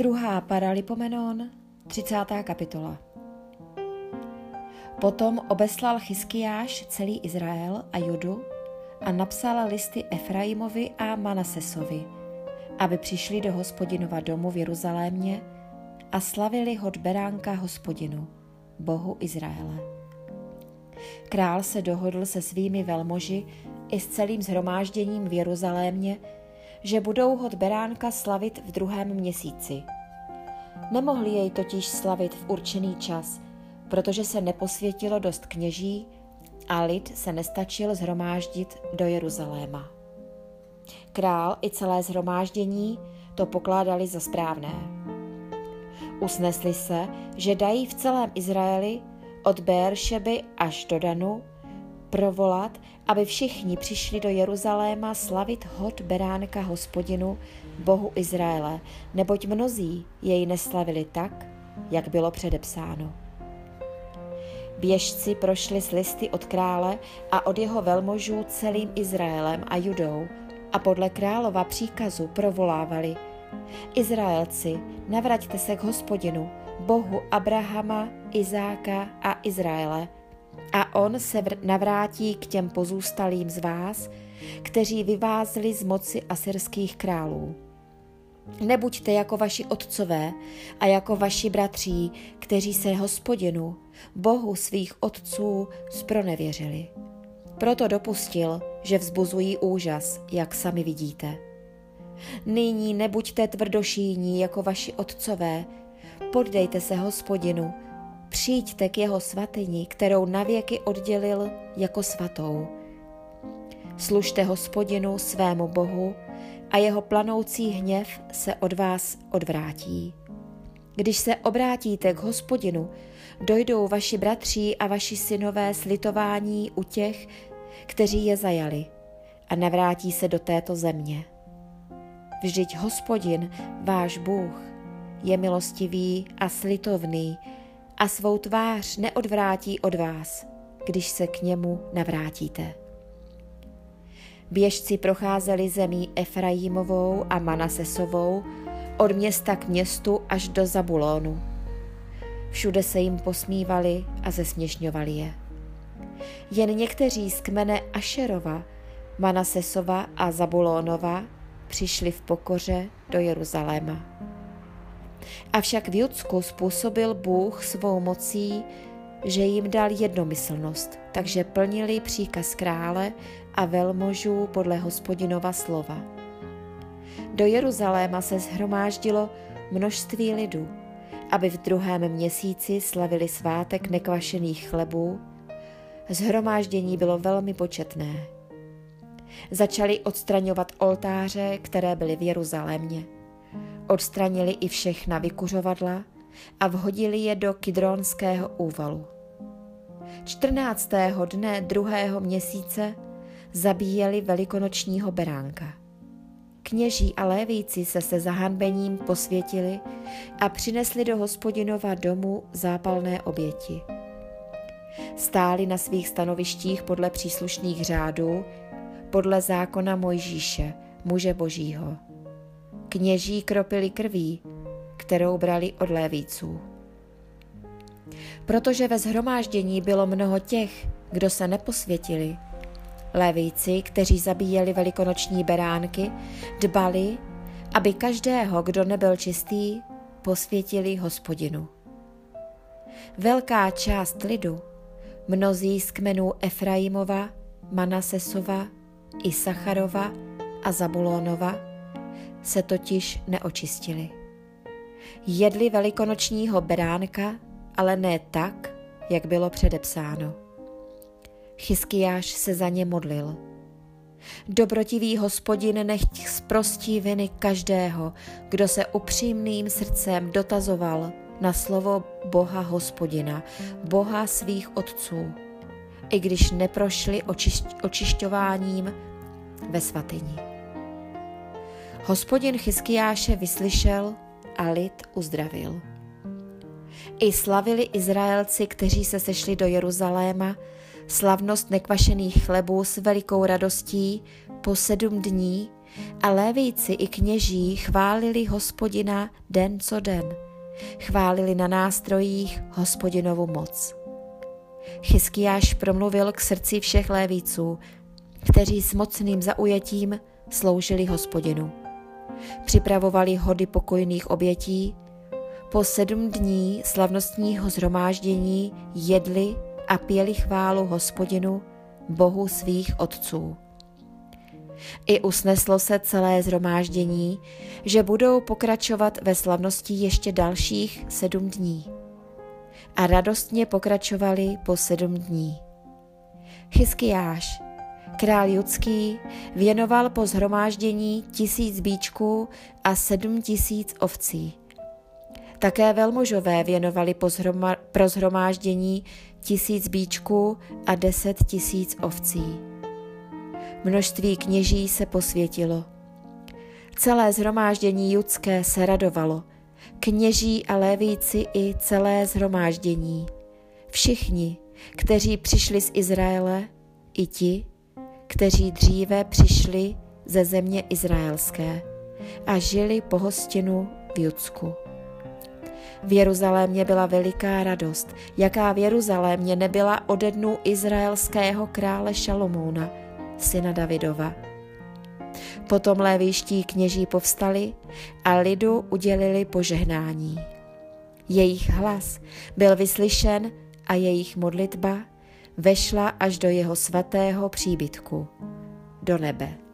Druhá Paralipomenon, 30. kapitola. Potom obeslal Chyskiáš celý Izrael a Judu a napsal listy Efraimovi a Manasesovi, aby přišli do hospodinova domu v Jeruzalémě a slavili hod beránka hospodinu, bohu Izraele. Král se dohodl se svými velmoži i s celým zhromážděním v Jeruzalémě, že budou hod beránka slavit v druhém měsíci. Nemohli jej totiž slavit v určený čas, protože se neposvětilo dost kněží a lid se nestačil zhromáždit do Jeruzaléma. Král i celé zhromáždění to pokládali za správné. Usnesli se, že dají v celém Izraeli od Béeršeby až do Danu provolat, aby všichni přišli do Jeruzaléma slavit hod beránka hospodinu, bohu Izraele, neboť mnozí jej neslavili tak, jak bylo předepsáno. Běžci prošli s listy od krále a od jeho velmožů celým Izraelem a Judou a podle králova příkazu provolávali Izraelci, navraťte se k hospodinu, bohu Abrahama, Izáka a Izraele, a on se navrátí k těm pozůstalým z vás, kteří vyvázli z moci asyrských králů. Nebuďte jako vaši otcové a jako vaši bratří, kteří se hospodinu, bohu svých otců, spronevěřili. Proto dopustil, že vzbuzují úžas, jak sami vidíte. Nyní nebuďte tvrdošíní jako vaši otcové, poddejte se hospodinu, přijďte k jeho svatyni, kterou navěky oddělil jako svatou. Služte hospodinu svému bohu a jeho planoucí hněv se od vás odvrátí. Když se obrátíte k hospodinu, dojdou vaši bratří a vaši synové slitování u těch, kteří je zajali a navrátí se do této země. Vždyť hospodin, váš Bůh, je milostivý a slitovný a svou tvář neodvrátí od vás, když se k němu navrátíte. Běžci procházeli zemí Efraímovou a Manasesovou od města k městu až do Zabulónu. Všude se jim posmívali a zesměšňovali je. Jen někteří z kmene Ašerova, Manasesova a Zabulónova přišli v pokoře do Jeruzaléma. Avšak v Judsku způsobil Bůh svou mocí, že jim dal jednomyslnost, takže plnili příkaz krále a velmožů podle hospodinova slova. Do Jeruzaléma se zhromáždilo množství lidu, aby v druhém měsíci slavili svátek nekvašených chlebů. Zhromáždění bylo velmi početné. Začali odstraňovat oltáře, které byly v Jeruzalémě. Odstranili i všechna vykuřovadla a vhodili je do Kidronského úvalu. 14. dne druhého měsíce zabíjeli velikonočního beránka. Kněží a lévíci se se zahanbením posvětili a přinesli do hospodinova domu zápalné oběti. Stáli na svých stanovištích podle příslušných řádů, podle zákona Mojžíše, muže božího. Kněží kropili krví, kterou brali od lévíců. Protože ve zhromáždění bylo mnoho těch, kdo se neposvětili, Levíci, kteří zabíjeli velikonoční beránky, dbali, aby každého, kdo nebyl čistý, posvětili hospodinu. Velká část lidu, mnozí z kmenů Efraimova, Manasesova, Isacharova a Zabulonova, se totiž neočistili. Jedli velikonočního beránka, ale ne tak, jak bylo předepsáno. Chyskijáš se za ně modlil. Dobrotivý hospodin nechť zprostí viny každého, kdo se upřímným srdcem dotazoval na slovo Boha hospodina, Boha svých otců, i když neprošli očišť, očišťováním ve svatyni. Hospodin Chyskijáše vyslyšel a lid uzdravil. I slavili Izraelci, kteří se sešli do Jeruzaléma, slavnost nekvašených chlebů s velikou radostí po sedm dní A lévíci i kněží chválili hospodina den co den. Chválili na nástrojích hospodinovu moc. Chyskiáš promluvil k srdci všech lévíců, kteří s mocným zaujetím sloužili hospodinu. Připravovali hody pokojných obětí, po sedm dní slavnostního zhromáždění jedli a pěli chválu hospodinu, bohu svých otců. I usneslo se celé zhromáždění, že budou pokračovat ve slavnosti ještě dalších sedm dní. A radostně pokračovali po sedm dní. Chyskiáš, král judský, věnoval po zhromáždění tisíc bíčků a sedm tisíc ovcí. Také velmožové věnovali po zhroma, pro zhromáždění tisíc bíčků a deset tisíc ovcí. Množství kněží se posvětilo. Celé zhromáždění judské se radovalo, kněží a lévíci i celé zhromáždění. Všichni, kteří přišli z Izraele, i ti, kteří dříve přišli ze země izraelské a žili po hostinu v Judsku. V Jeruzalémě byla veliká radost, jaká v Jeruzalémě nebyla ode dnu izraelského krále Šalomouna, syna Davidova. Potom léviští kněží povstali a lidu udělili požehnání. Jejich hlas byl vyslyšen a jejich modlitba vešla až do jeho svatého příbytku, do nebe.